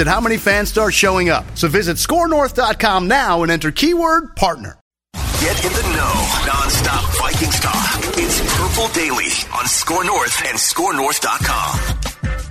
at how many fans start showing up. So visit scorenorth.com now and enter keyword partner. Get in the know. Non-stop Vikings talk. It's Purple Daily on Score North and ScoreNorth.com.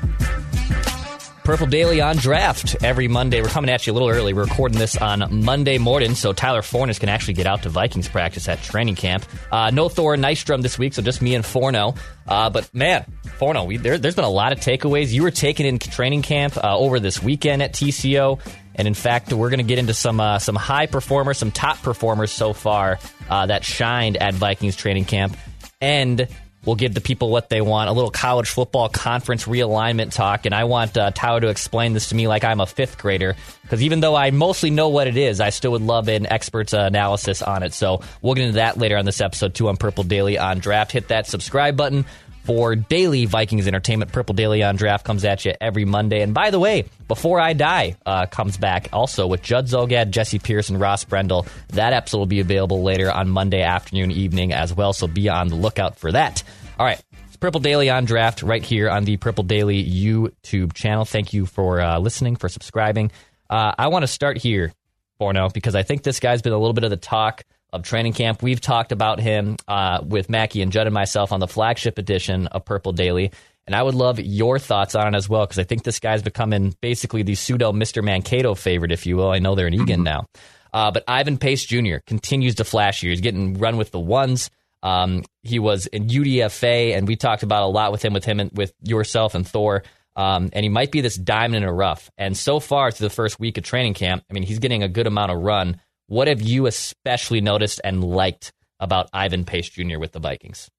Purple Daily on draft every Monday. We're coming at you a little early. We're recording this on Monday morning, so Tyler Forness can actually get out to Vikings practice at training camp. Uh, no Thor Nystrom this week, so just me and Forno. Uh, but man, Forno, we, there, has been a lot of takeaways. You were taken in training camp uh, over this weekend at TCO. And in fact, we're going to get into some uh, some high performers, some top performers so far uh, that shined at Vikings training camp. And We'll give the people what they want. A little college football conference realignment talk. And I want uh, Tyler to explain this to me like I'm a fifth grader. Because even though I mostly know what it is, I still would love an expert's uh, analysis on it. So we'll get into that later on this episode, too, on Purple Daily on Draft. Hit that subscribe button for daily Vikings entertainment. Purple Daily on Draft comes at you every Monday. And by the way, Before I Die uh, comes back also with Judd Zulgad, Jesse Pierce, and Ross Brendel. That episode will be available later on Monday afternoon, evening as well. So be on the lookout for that. All right. It's Purple Daily on Draft right here on the Purple Daily YouTube channel. Thank you for uh, listening, for subscribing. Uh, I want to start here, Forno, because I think this guy's been a little bit of the talk of training camp. We've talked about him uh, with Mackey and Judd and myself on the flagship edition of Purple Daily. And I would love your thoughts on it as well, because I think this guy's becoming basically the pseudo Mr. Mankato favorite, if you will. I know they're in Eagan now. Uh, but Ivan Pace Jr. continues to flash here. He's getting run with the ones. Um, he was in UDFA, and we talked about a lot with him, with him, and with yourself and Thor. Um, and he might be this diamond in a rough. And so far through the first week of training camp, I mean, he's getting a good amount of run. What have you especially noticed and liked about Ivan Pace Jr. with the Vikings?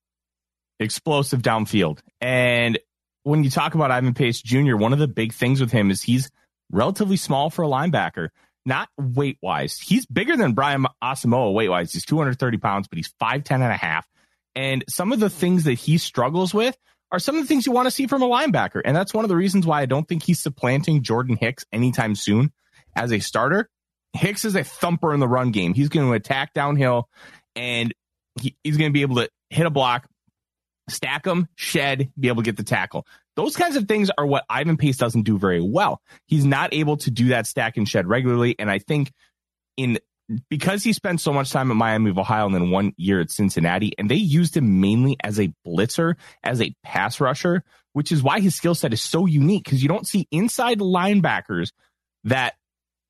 Explosive downfield. And when you talk about Ivan Pace Jr., one of the big things with him is he's relatively small for a linebacker not weight wise. He's bigger than Brian Asamoah weight wise. He's 230 pounds, but he's 5'10 and a half. And some of the things that he struggles with are some of the things you want to see from a linebacker. And that's one of the reasons why I don't think he's supplanting Jordan Hicks anytime soon as a starter. Hicks is a thumper in the run game. He's going to attack downhill and he, he's going to be able to hit a block, stack them, shed, be able to get the tackle. Those kinds of things are what Ivan Pace doesn't do very well. He's not able to do that stack and shed regularly. And I think in because he spent so much time at Miami of Ohio and then one year at Cincinnati, and they used him mainly as a blitzer, as a pass rusher, which is why his skill set is so unique because you don't see inside linebackers that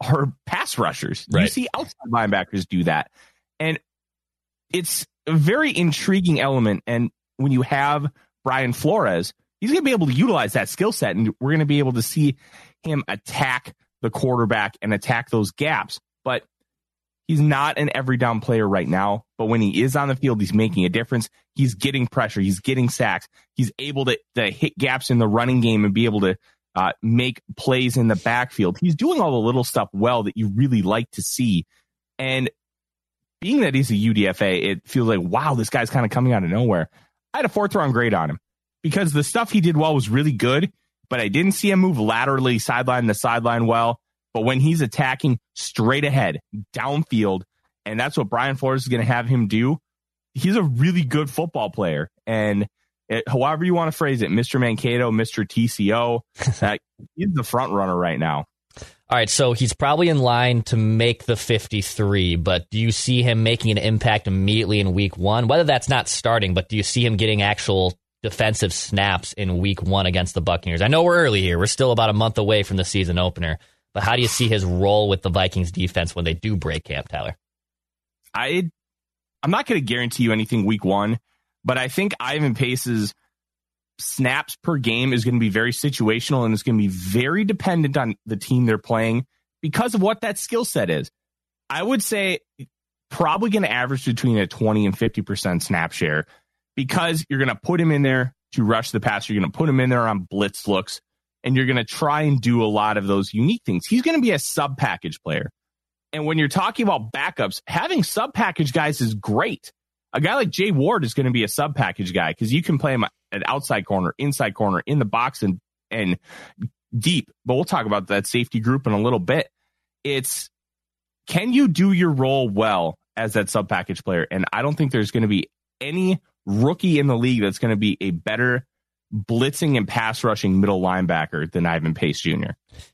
are pass rushers. Right. You see outside linebackers do that. And it's a very intriguing element. And when you have Brian Flores, he's going to be able to utilize that skill set, and we're going to be able to see him attack the quarterback and attack those gaps. But he's not an every down player right now. But when he is on the field, he's making a difference. He's getting pressure. He's getting sacks. He's able to, to hit gaps in the running game and be able to uh, make plays in the backfield. He's doing all the little stuff well that you really like to see. And being that he's a UDFA, it feels like, wow, this guy's kind of coming out of nowhere. I had a fourth round grade on him because the stuff he did well was really good, but I didn't see him move laterally, sideline to sideline well. But when he's attacking straight ahead, downfield, and that's what Brian Flores is going to have him do, he's a really good football player. And it, however you want to phrase it, Mr. Mankato, Mr. TCO, uh, he's the front runner right now. All right, so he's probably in line to make the 53, but do you see him making an impact immediately in week one? Whether that's not starting, but do you see him getting actual defensive snaps in week one against the Buccaneers? I know we're early here. We're still about a month away from the season opener. But how do you see his role with the Vikings defense when they do break camp, Tyler? I I'm not going to guarantee you anything week one, but I think Ivan Pace's snaps per game is going to be very situational and it's going to be very dependent on the team they're playing because of what that skill set is. I would say probably going to average between a 20 and 50% snap share because you're going to put him in there to rush the passer. You're going to put him in there on blitz looks and you're going to try and do a lot of those unique things. He's going to be a sub package player. And when you're talking about backups, having sub package guys is great. A guy like Jay Ward is going to be a sub package guy because you can play him at outside corner, inside corner, in the box, and and deep. But we'll talk about that safety group in a little bit. It's can you do your role well as that sub package player? And I don't think there's going to be any rookie in the league that's going to be a better blitzing and pass rushing middle linebacker than Ivan Pace Jr.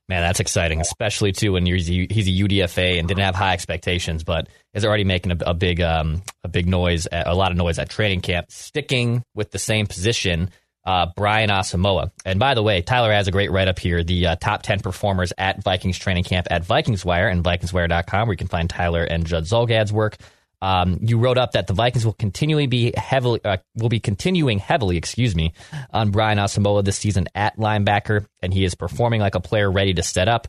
Man, that's exciting, especially too when he's a, UDFA and didn't have high expectations, but is already making a, a big um, a big noise, a lot of noise at training camp. Sticking with the same position, uh, Brian Asamoah. And by the way, Tyler has a great write up here: the uh, top ten performers at Vikings training camp at Vikingswire and VikingsWire.com, where you can find Tyler and Judd Zulgad's work. Um, you wrote up that the Vikings will continually be heavily uh, will be continuing heavily, excuse me, on Brian Asamoah this season at linebacker, and he is performing like a player ready to set up.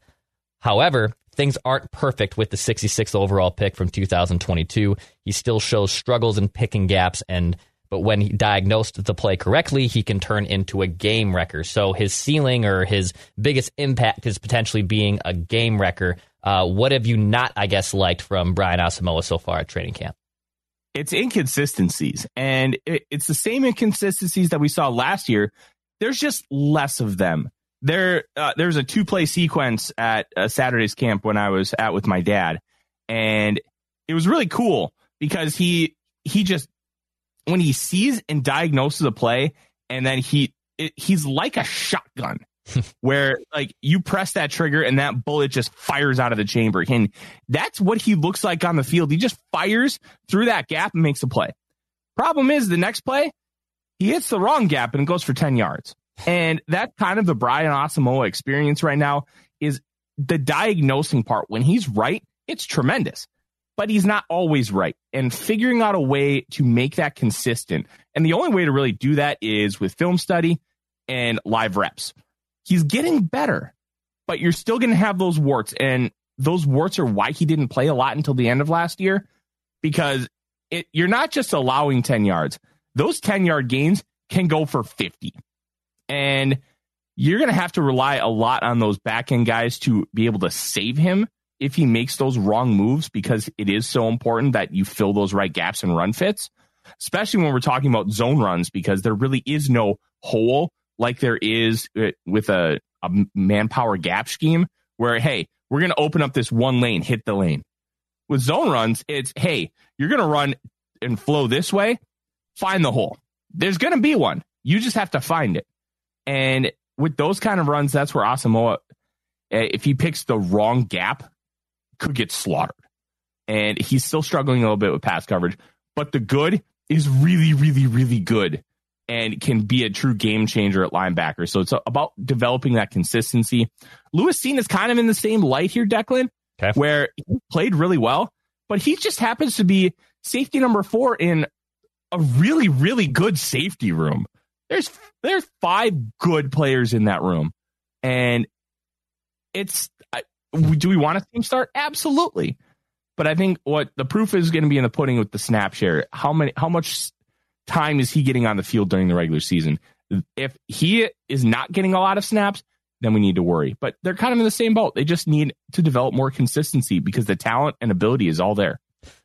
However, things aren't perfect with the 66th overall pick from 2022. He still shows struggles in picking gaps, and but when he diagnosed the play correctly, he can turn into a game wrecker. So his ceiling or his biggest impact is potentially being a game wrecker. Uh, what have you not, I guess, liked from Brian Asamoah so far at training camp? It's inconsistencies, and it, it's the same inconsistencies that we saw last year. There's just less of them. There, uh, there's a two play sequence at uh, Saturday's camp when I was out with my dad, and it was really cool because he he just when he sees and diagnoses a play, and then he it, he's like a shotgun where like you press that trigger and that bullet just fires out of the chamber. And that's what he looks like on the field. He just fires through that gap and makes a play. Problem is the next play, he hits the wrong gap and goes for 10 yards. And that's kind of the Brian Asamoah experience right now is the diagnosing part. When he's right, it's tremendous, but he's not always right. And figuring out a way to make that consistent. And the only way to really do that is with film study and live reps he's getting better, but you're still going to have those warts. And those warts are why he didn't play a lot until the end of last year because it, you're not just allowing 10 yards. Those 10 yard gains can go for 50. And you're going to have to rely a lot on those back end guys to be able to save him if he makes those wrong moves because it is so important that you fill those right gaps and run fits, especially when we're talking about zone runs because there really is no hole like there is uh, with a, a manpower gap scheme where, hey, we're going to open up this one lane, hit the lane. With zone runs, it's, hey, you're going to run and flow this way, find the hole. There's going to be one. You just have to find it. And with those kind of runs, that's where Asamoah, eh, if he picks the wrong gap, could get slaughtered. And he's still struggling a little bit with pass coverage. But the good is really, really, really good and can be a true game changer at linebacker. So it's about developing that consistency. Lewis Cine is kind of in the same light here, Declan, okay. where he played really well, but he just happens to be safety number four in a really, really good safety room. There's there's five good players in that room, and it's do we want a team start? Absolutely. But I think what the proof is going to be in the pudding with the snap share. How many, how much time is he getting on the field during the regular season? If he is not getting a lot of snaps, then we need to worry. But they're kind of in the same boat. They just need to develop more consistency because the talent and ability is all there.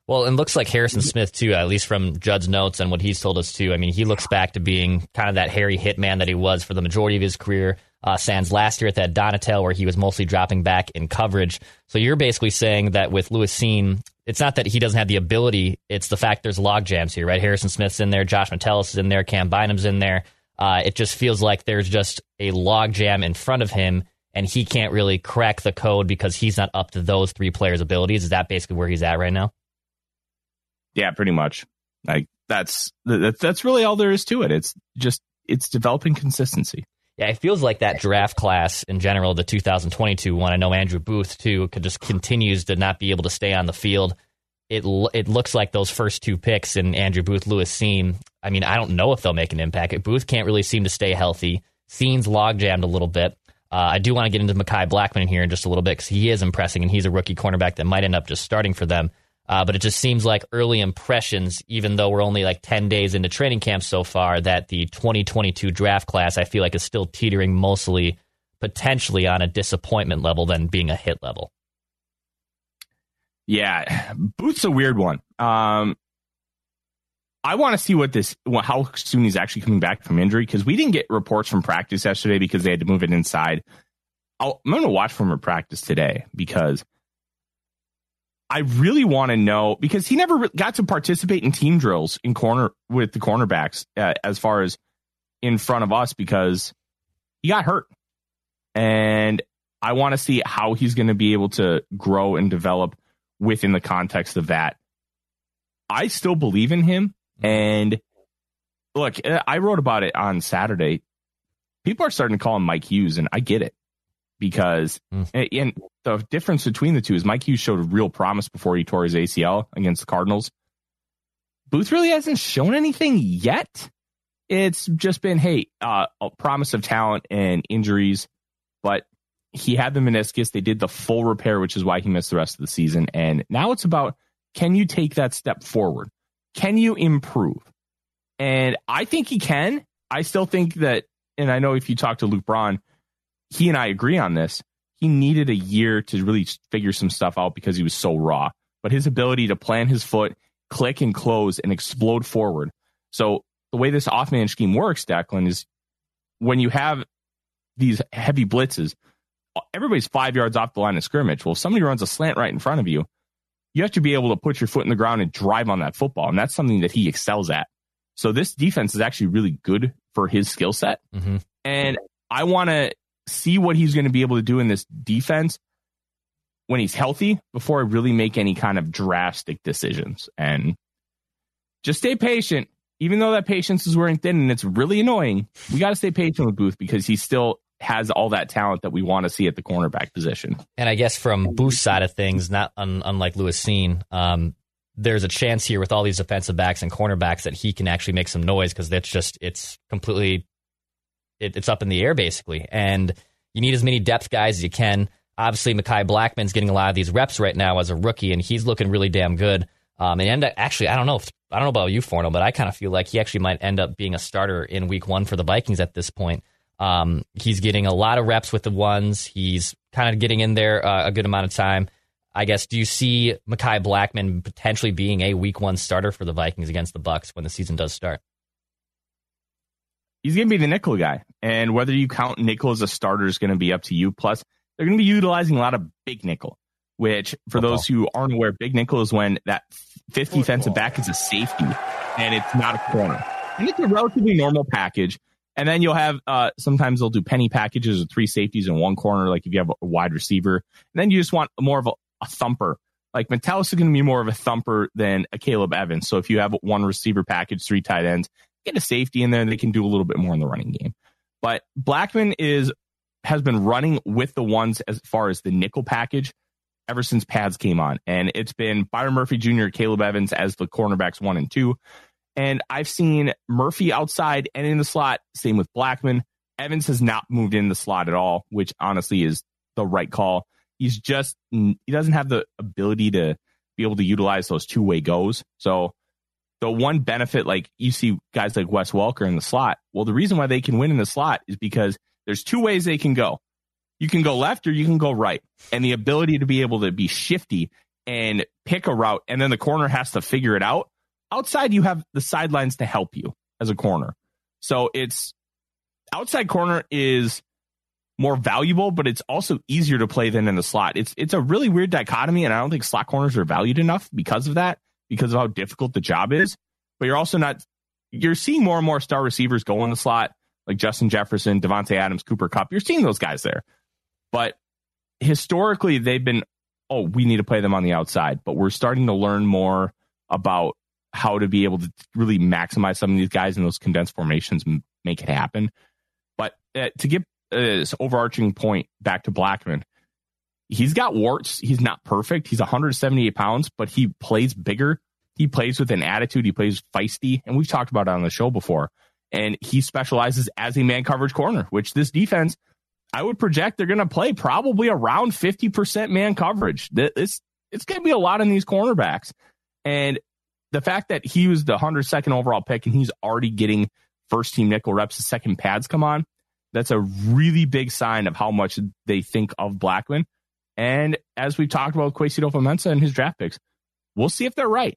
Well, it looks like Harrison Smith too, at least from Judd's notes and what he's told us too. I mean, he looks back to being kind of that hairy hitman that he was for the majority of his career. Uh, Sans last year at that Donatell, where he was mostly dropping back in coverage. So you're basically saying that with Lewis Cine, it's not that he doesn't have the ability; it's the fact there's log jams here, right? Harrison Smith's in there, Josh Metellus is in there, Cam Bynum's in there. Uh, it just feels like there's just a log jam in front of him, and he can't really crack the code because he's not up to those three players' abilities. Is that basically where he's at right now? Yeah, pretty much. Like that's that's really all there is to it. It's just it's developing consistency. Yeah, it feels like that draft class in general, the 2022 one. I know Andrew Booth too, could just continues to not be able to stay on the field. it it looks like those first two picks in Andrew Booth, Lewis Cine. I mean, I don't know if they'll make an impact. Booth can't really seem to stay healthy. Cine's log jammed a little bit. Uh, I do want to get into Mekhi Blackmon here in just a little bit because he is impressing and he's a rookie cornerback that might end up just starting for them. Uh, but it just seems like early impressions, even though we're only like 10 days into training camp so far, that the 2022 draft class, I feel like, is still teetering mostly potentially on a disappointment level than being a hit level. Yeah, Booth's a weird one. Um, I want to see what this, how soon he's actually coming back from injury because we didn't get reports from practice yesterday because they had to move it inside. i am going to watch from a practice today because I really want to know because he never got to participate in team drills in corner with the cornerbacks uh, as far as in front of us because he got hurt. And I want to see how he's going to be able to grow and develop within the context of that. I still believe in him. And look, uh, I wrote about it on Saturday. People are starting to call him Mike Hughes, and I get it because mm. and the difference between the two is Mike Hughes showed real promise before he tore his ACL against the Cardinals. Booth really hasn't shown anything yet. It's just been, hey, uh, a promise of talent and injuries, but he had the meniscus. They did the full repair, which is why he missed the rest of the season. And now it's about can you take that step forward? Can you improve? And I think he can. I still think that, and I know if you talk to Luke Braun, he and I agree on this. He needed a year to really figure some stuff out because he was so raw. But his ability to plant his foot, click and close, and explode forward. So the way this off man scheme works, Declan, is when you have these heavy blitzes, everybody's five yards off the line of scrimmage. Well, if somebody runs a slant right in front of you, you have to be able to put your foot in the ground and drive on that football. And that's something that he excels at. So this defense is actually really good for his skill set. Mm-hmm. And I want to see what he's going to be able to do in this defense when he's healthy before I really make any kind of drastic decisions. And just stay patient. Even though that patience is wearing thin and it's really annoying, we got to stay patient with Booth because he still has all that talent that we want to see at the cornerback position. And I guess from Booth's side of things, not un- unlike Lewis Cine, um, there's a chance here with all these defensive backs and cornerbacks that he can actually make some noise because that's just it's completely it, it's up in the air basically. And you need as many depth guys as you can. Obviously, Mekhi Blackmon's getting a lot of these reps right now as a rookie, and he's looking really damn good. Um, and actually, I don't know if I don't know about you, Forno, but I kind of feel like he actually might end up being a starter in Week One for the Vikings at this point. Um, he's getting a lot of reps with the ones. He's kind of getting in there uh, a good amount of time. I guess. Do you see Mekhi Blackmon potentially being a Week One starter for the Vikings against the Bucs when the season does start? He's going to be the nickel guy. And whether you count nickel as a starter is going to be up to you. Plus, they're going to be utilizing a lot of big nickel, which for Football. those who aren't aware, big nickel is when that fifth Football. defensive back is a safety and it's not a corner. And it's a relatively normal package. And then you'll have uh, sometimes they'll do penny packages of three safeties in one corner, like if you have a wide receiver. And then you just want more of a, a thumper. Like Metellus is going to be more of a thumper than a Caleb Evans. So if you have one receiver package, three tight ends, get a safety in there they can do a little bit more in the running game. But Blackmon is has been running with the ones as far as the nickel package ever since pads came on. And it's been Byron Murphy Jr., Caleb Evans as the cornerbacks one and two. And I've seen Murphy outside and in the slot. Same with Blackmon. Evans has not moved in the slot at all, which honestly is the right call. He's just, he doesn't have the ability to be able to utilize those two way goes. So the one benefit, like you see guys like Wes Welker in the slot. Well, the reason why they can win in the slot is because there's two ways they can go. You can go left or you can go right. And the ability to be able to be shifty and pick a route, and then the corner has to figure it out. Outside, you have the sidelines to help you as a corner. So it's outside corner is more valuable, but it's also easier to play than in the slot. It's it's a really weird dichotomy, and I don't think slot corners are valued enough because of that because of how difficult the job is. But you're also not, you're seeing more and more star receivers go in the slot, like Justin Jefferson, Davante Adams, Cooper Kupp. You're seeing those guys there. But historically, they've been, oh, we need to play them on the outside. But we're starting to learn more about how to be able to really maximize some of these guys in those condensed formations and make it happen. But uh, to get uh, this overarching point back to Blackmon, he's got warts. He's not perfect. He's 178 pounds, but he plays bigger. He plays with an attitude. He plays feisty. And we've talked about it on the show before. And he specializes as a man coverage corner, which this defense, I would project they're going to play probably around 50% man coverage. It's, it's going to be a lot in these cornerbacks. And the fact that he was the 102nd overall pick and he's already getting first team nickel reps, the second pads come on, that's a really big sign of how much they think of Blackmon. And as we've talked about Kwesi Adofo-Mensah and his draft picks, we'll see if they're right.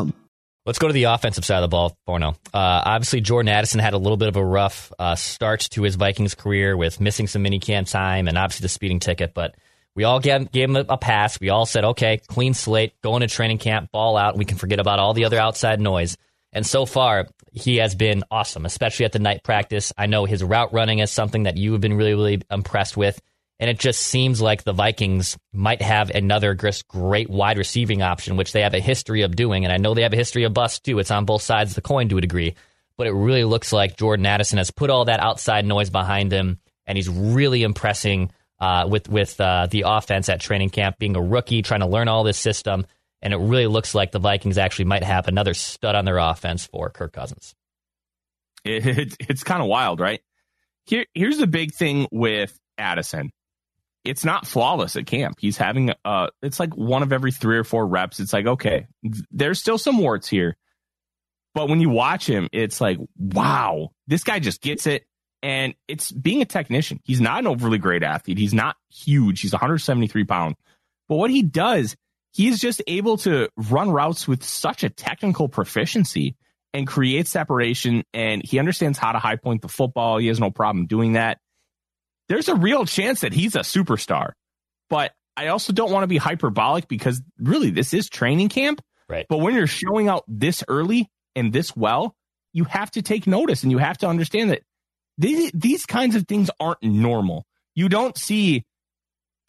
Let's go to the offensive side of the ball, Forno. Uh, obviously, Jordan Addison had a little bit of a rough uh, start to his Vikings career with missing some minicamp time and obviously the speeding ticket, but we all gave, gave him a pass. We all said, okay, clean slate, go into training camp, ball out. We can forget about all the other outside noise. And so far, he has been awesome, especially at the night practice. I know his route running is something that you have been really, really impressed with. And it just seems like the Vikings might have another great wide receiving option, which they have a history of doing. And I know they have a history of bust too. It's on both sides of the coin to a degree. But it really looks like Jordan Addison has put all that outside noise behind him, and he's really impressing uh, with with uh, the offense at training camp, being a rookie, trying to learn all this system. And it really looks like the Vikings actually might have another stud on their offense for Kirk Cousins. It, it, it's kind of wild, right? Here, here's the big thing with Addison it's not flawless at camp. He's having uh it's like one of every 3 or 4 reps. It's like okay, there's still some warts here. But when you watch him, it's like wow, this guy just gets it and it's being a technician. He's not an overly great athlete. He's not huge. He's 173 pounds. But what he does, he's just able to run routes with such a technical proficiency and create separation. And he understands how to high point the football. He has no problem doing that there's a real chance that he's a superstar. But I also don't want to be hyperbolic because really this is training camp. Right. But when you're showing out this early and this well, you have to take notice and you have to understand that these, these kinds of things aren't normal. You don't see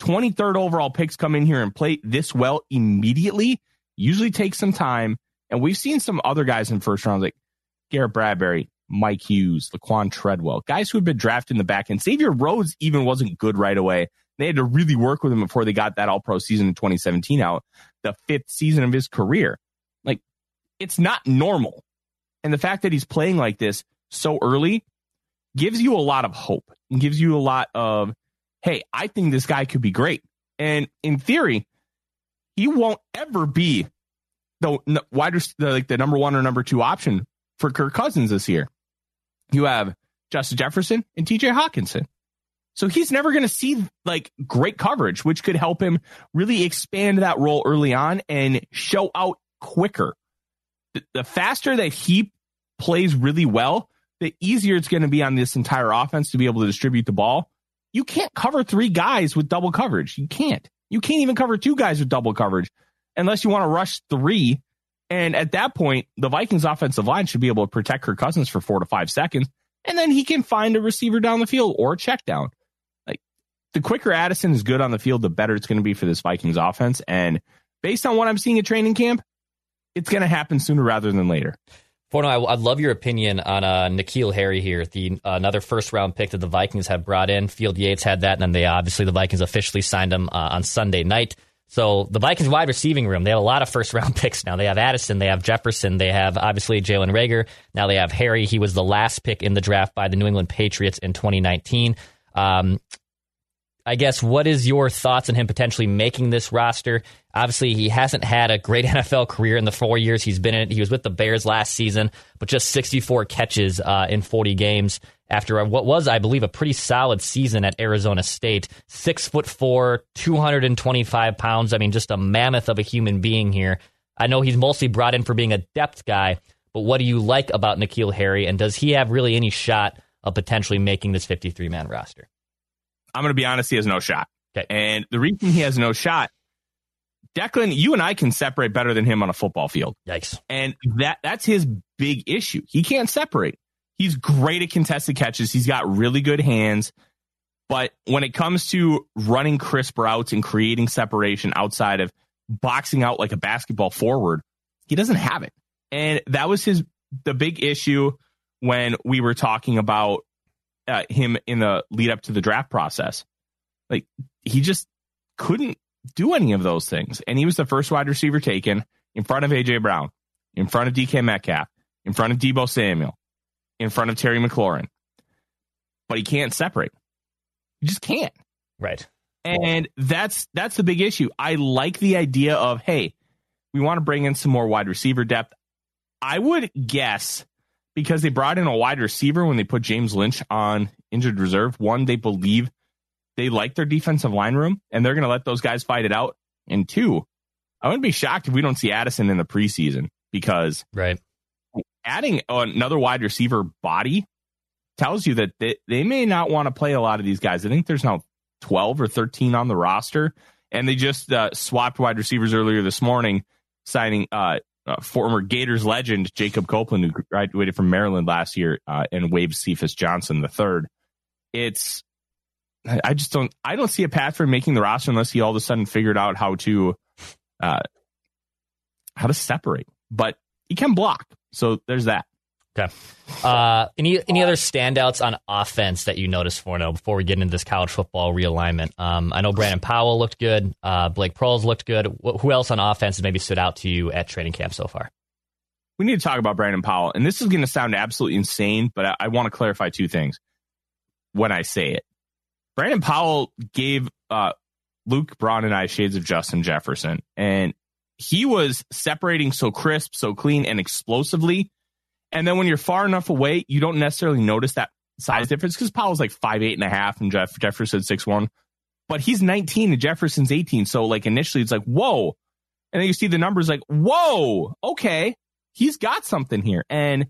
23rd overall picks come in here and play this well immediately. Usually takes some time. And we've seen some other guys in first rounds like Garrett Bradbury, Mike Hughes, Laquan Treadwell, guys who had been drafted in the back end. Xavier Rhodes even wasn't good right away. They had to really work with him before they got that all pro season in 2017 out, the fifth season of his career. Like, it's not normal. And the fact that he's playing like this so early gives you a lot of hope and gives you a lot of, hey, I think this guy could be great. And in theory, he won't ever be the wide like the number one or number two option for Kirk Cousins this year you have Justin Jefferson and TJ Hockenson. So he's never going to see like great coverage, which could help him really expand that role early on and show out quicker. The, the faster that he plays really well, the easier it's going to be on this entire offense to be able to distribute the ball. You can't cover three guys with double coverage. You can't. You can't even cover two guys with double coverage unless you want to rush three and at that point, the Vikings offensive line should be able to protect Kirk Cousins for four to five seconds. And then he can find a receiver down the field or a check down. Like the quicker Addison is good on the field, the better it's going to be for this Vikings offense. And based on what I'm seeing at training camp, it's going to happen sooner rather than later. Forno, I, would love your opinion on uh, N'Keal Harry here, the uh, another first round pick that the Vikings have brought in. Field Yates had that, and then they obviously the Vikings officially signed him uh, on Sunday night. So the Vikings wide receiving room, they have a lot of first round picks now. They have Addison, they have Jefferson, they have obviously Jalen Reagor. Now they have Harry. He was the last pick in the draft by the New England Patriots in 2019. Um, I guess what is your thoughts on him potentially making this roster? Obviously, he hasn't had a great NFL career in the four years he's been in it. He was with the Bears last season, but just 64 catches uh, in 40 games after what was, I believe, a pretty solid season at Arizona State. Six foot four, 225 pounds. I mean, just a mammoth of a human being here. I know he's mostly brought in for being a depth guy, but what do you like about N'Keal Harry, and does he have really any shot of potentially making this 53 man roster? I'm going to be honest, he has no shot. Okay. And the reason he has no shot, Declan, you and I can separate better than him on a football field. Yikes. And that that's his big issue. He can't separate. He's great at contested catches. He's got really good hands. But when it comes to running crisp routes and creating separation outside of boxing out like a basketball forward, he doesn't have it. And that was his the big issue when we were talking about uh, him in the lead up to the draft process. Like he just couldn't do any of those things. And he was the first wide receiver taken in front of AJ Brown, in front of DK Metcalf, in front of Deebo Samuel, in front of Terry McLaurin. But he can't separate. He just can't. Right. And that's that's the big issue. I like the idea of hey, we want to bring in some more wide receiver depth. I would guess because they brought in a wide receiver when they put James Lynch on injured reserve. One, they believe they like their defensive line room and they're going to let those guys fight it out. And two, I wouldn't be shocked if we don't see Addison in the preseason because Right. Adding another wide receiver body tells you that they, they may not want to play a lot of these guys. I think there's now 12 or 13 on the roster, and they just uh, swapped wide receivers earlier this morning, signing uh, uh, former Gators legend Jacob Copeland, who graduated from Maryland last year, uh, and waived Cephus Johnson the third. It's I just don't I don't see a path for making the roster unless he all of a sudden figured out how to uh, how to separate. But he can block, so there's that. Okay. Uh, any any other standouts on offense that you noticed for now before we get into this college football realignment? Um, I know Brandon Powell looked good. Uh, Blake Proehl looked good. Wh- who else on offense has maybe stood out to you at training camp so far? we need to talk about Brandon Powell. And this is going to sound absolutely insane, but I, I want to clarify two things when I say it. Brandon Powell gave uh, Luke Braun and I shades of Justin Jefferson, and he was separating so crisp, so clean, and explosively. And then when you're far enough away, you don't necessarily notice that size difference because Powell's like five eight and a half, and Jeff Jefferson six one. But he's 19 and Jefferson's 18. So like initially it's like, whoa. And then you see the numbers like, whoa, okay he's got something here. And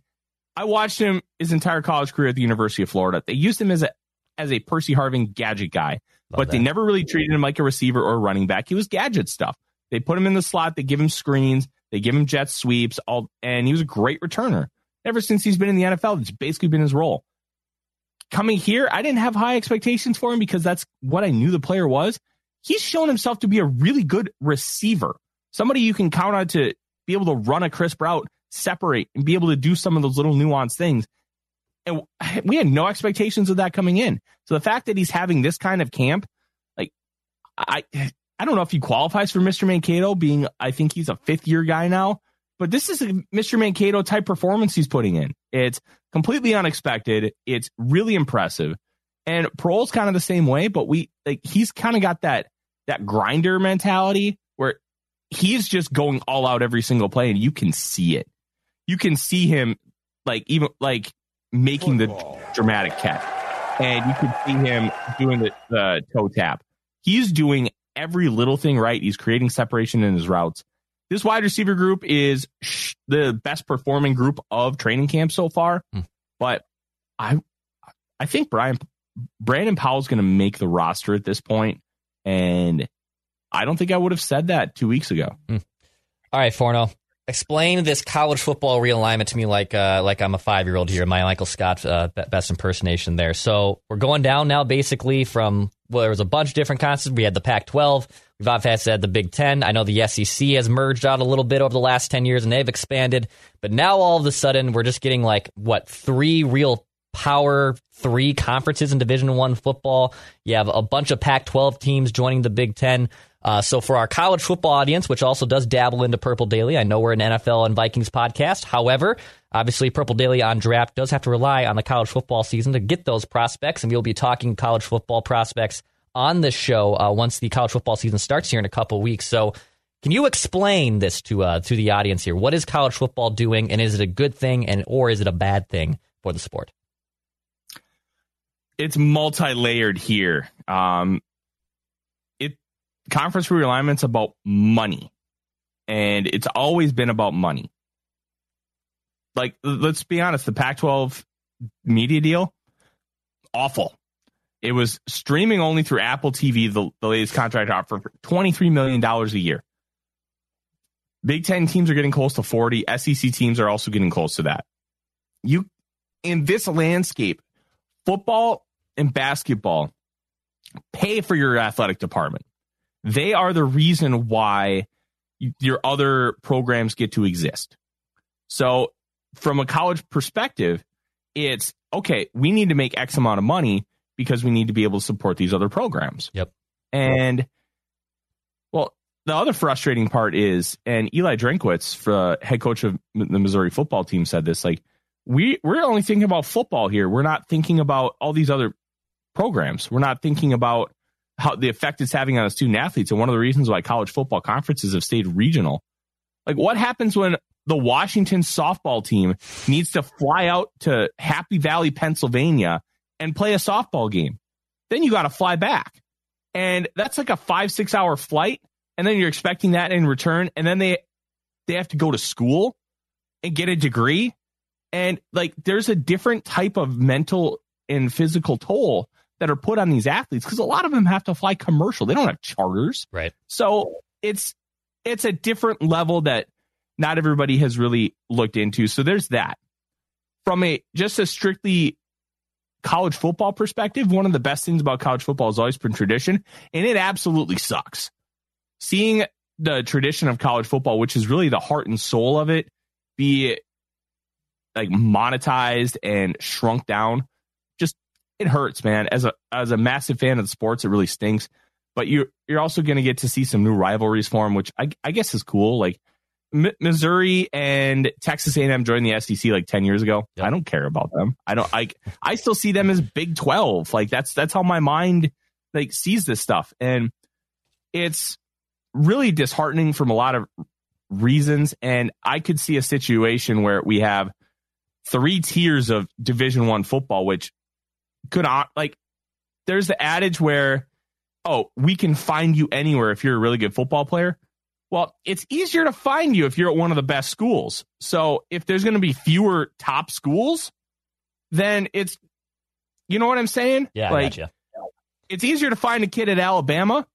I watched him his entire college career at the University of Florida. They used him as a as a Percy Harvin gadget guy, Love but they never really treated him like a receiver or a running back. He was gadget stuff. They put him in the slot, they give him screens, they give him jet sweeps, all and he was a great returner. Ever since he's been in the NFL, it's basically been his role. Coming here, I didn't have high expectations for him because that's what I knew the player was. He's shown himself to be a really good receiver. Somebody you can count on to be able to run a crisp route, separate, and be able to do some of those little nuanced things. And we had no expectations of that coming in. So the fact that he's having this kind of camp, like I, I don't know if he qualifies for Mr. Mankato. Being, I think he's a fifth year guy now, but this is a Mr. Mankato type performance he's putting in. It's completely unexpected. It's really impressive. And Proehl's kind of the same way, but we like he's kind of got that that grinder mentality where he's just going all out every single play and you can see it. You can see him like even like making the dramatic catch. And you can see him doing the, the toe tap. He's doing every little thing right. He's creating separation in his routes. This wide receiver group is sh- the best performing group of training camp so far. Hmm. But I I think Brian Brandon Powell's going to make the roster at this point, and I don't think I would have said that two weeks ago. All right, Forno. Explain this college football realignment to me like uh, like I'm a five year old here. My Michael Scott uh, best impersonation there. So we're going down now, basically from well, there was a bunch of different concepts. We had the Pac-12. We've obviously had the Big Ten. I know the SEC has merged out a little bit over the last ten years, and they've expanded. But now all of a sudden, we're just getting like what three real power three conferences in Division One football. You have a bunch of Pac-12 teams joining the Big Ten. Uh, so for our college football audience, which also does dabble into Purple Daily, I know we're an NFL and Vikings podcast. However, obviously Purple Daily on draft does have to rely on the college football season to get those prospects, and we'll be talking college football prospects on this show uh, once the college football season starts here in a couple weeks. So. Can you explain this to uh, to the audience here? What is college football doing, and is it a good thing, and or is it a bad thing for the sport? It's multi-layered here. Um, it conference realignment's about money, and it's always been about money. Like, let's be honest, the Pac-12 media deal, awful. It was streaming only through Apple TV, the, the latest contract offer for $23 million a year. Big Ten teams are getting close to 40. SEC teams are also getting close to that. You, in this landscape, football and basketball pay for your athletic department. They are the reason why your other programs get to exist. So, from a college perspective, it's okay, we need to make X amount of money because we need to be able to support these other programs. Yep. And well, the other frustrating part is, and Eli Drinkwitz, the head coach of the Missouri football team, said this like, we, we're only thinking about football here. We're not thinking about all these other programs. We're not thinking about how the effect it's having on the student athletes. And one of the reasons why college football conferences have stayed regional. Like, what happens when the Washington softball team needs to fly out to Happy Valley, Pennsylvania and play a softball game? Then you got to fly back. And that's like a five, six hour flight. And then you're expecting that in return. And then they, they have to go to school and get a degree. And like, there's a different type of mental and physical toll that are put on these athletes because a lot of them have to fly commercial. They don't have charters. Right. So it's, it's a different level that not everybody has really looked into. So there's that. From a just a strictly college football perspective, one of the best things about college football has always been tradition, and it absolutely sucks. Seeing the tradition of college football, which is really the heart and soul of it, be like monetized and shrunk down, it hurts, man. As a as a massive fan of the sports, it really stinks. But you you're also going to get to see some new rivalries form, which I, I guess is cool. Like M- Missouri and Texas A&M joined the SEC like 10 years ago. Yep. I don't care about them. I don't I I still see them as Big 12. Like that's that's how my mind like sees this stuff and it's really disheartening from a lot of reasons and I could see a situation where we have three tiers of Division 1 football which could like there's the adage where oh, we can find you anywhere if you're a really good football player. Well, it's easier to find you if you're at one of the best schools. So if there's going to be fewer top schools, then it's, you know what I'm saying? Yeah, like, gotcha. It's easier to find a kid at Alabama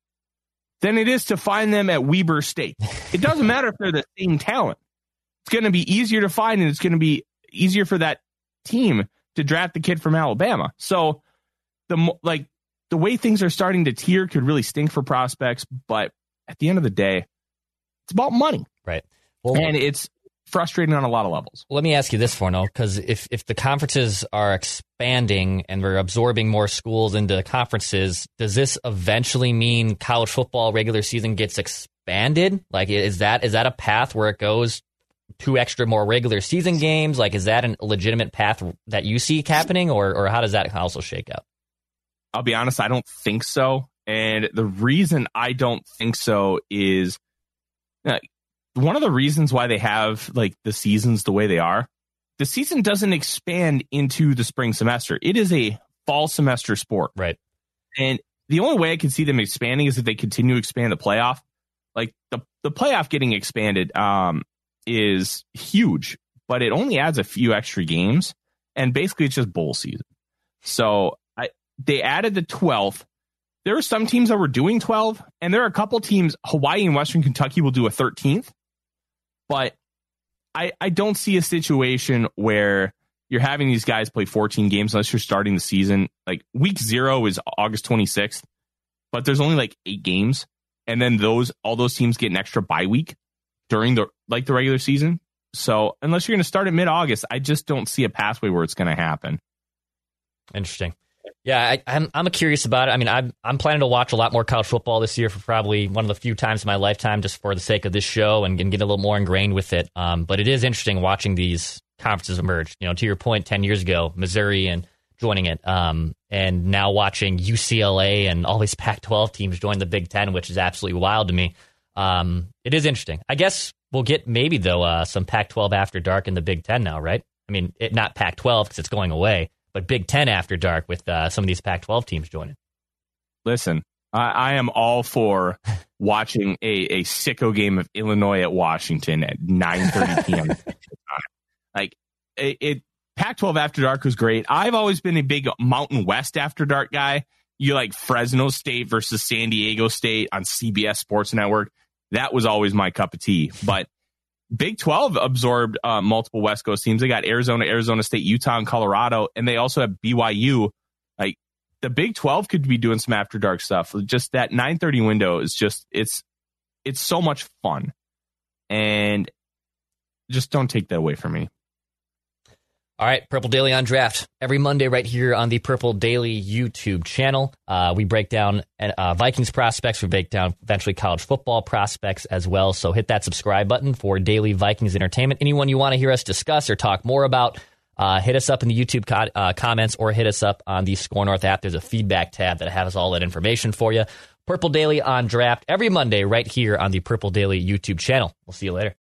than it is to find them at Weber State. It doesn't matter if they're the same talent. It's going to be easier to find, and it's going to be easier for that team to draft the kid from Alabama. So the like the way things are starting to tier could really stink for prospects, but at the end of the day, it's about money. Right. Well, and it's frustrating on a lot of levels. Let me ask you this, Forno, because if, if the conferences are expanding and we're absorbing more schools into the conferences, does this eventually mean college football regular season gets expanded? Like, is that is that a path where it goes two extra more regular season games? Like, is that a legitimate path that you see happening, or or how does that also shake out? I'll be honest, I don't think so. And the reason I don't think so is uh, one of the reasons why they have like the seasons the way they are, the season doesn't expand into the spring semester. It is a fall semester sport. Right. And the only way I can see them expanding is if they continue to expand the playoff. Like the, the playoff getting expanded um, is huge, but it only adds a few extra games. And basically, it's just bowl season. So I, they added the 12th there are some teams that were doing 12, and there are a couple teams, Hawaii and Western Kentucky will do a 13th. But I, I don't see a situation where you're having these guys play 14 games unless you're starting the season. Like week zero is August 26th, but there's only like eight games. And then those, all those teams get an extra bye week during the, like the regular season. So unless you're going to start at mid August, I just don't see a pathway where it's going to happen. Interesting. Yeah, I, am I'm, I'm curious about it. I mean, I'm I'm planning to watch a lot more college football this year for probably one of the few times in my lifetime, just for the sake of this show and, and get a little more ingrained with it. Um, but it is interesting watching these conferences emerge. You know, to your point, ten years ago, Missouri and joining it, um, and now watching UCLA and all these Pac-12 teams join the Big Ten, which is absolutely wild to me. Um, it is interesting. I guess we'll get maybe though uh, some Pac-12 after dark in the Big Ten now, right? I mean, it, not Pac-12 because it's going away but Big Ten after dark with uh, some of these Pac-12 teams joining. Listen, I, I am all for watching a, a sicko game of Illinois at Washington at 9:30 p.m. like it, it, Pac 12 After Dark was great. I've always been a big Mountain West After Dark guy. You like Fresno State versus San Diego State on CBS Sports Network. That was always my cup of tea. But Big 12 absorbed uh, multiple West Coast teams. They got Arizona, Arizona State, Utah, and Colorado, and they also have BYU. Like the Big 12 could be doing some after dark stuff. Just that 9:30 window is just it's it's so much fun. And just don't take that away from me. All right, Purple Daily on Draft every Monday right here on the Purple Daily YouTube channel. Uh, we break down uh, Vikings prospects. We break down eventually college football prospects as well. So hit that subscribe button for daily Vikings entertainment. Anyone you want to hear us discuss or talk more about, uh, hit us up in the YouTube co- uh, comments or hit us up on the SKOR North app. There's a feedback tab that has all that information for you. Purple Daily on Draft every Monday right here on the Purple Daily YouTube channel. We'll see you later.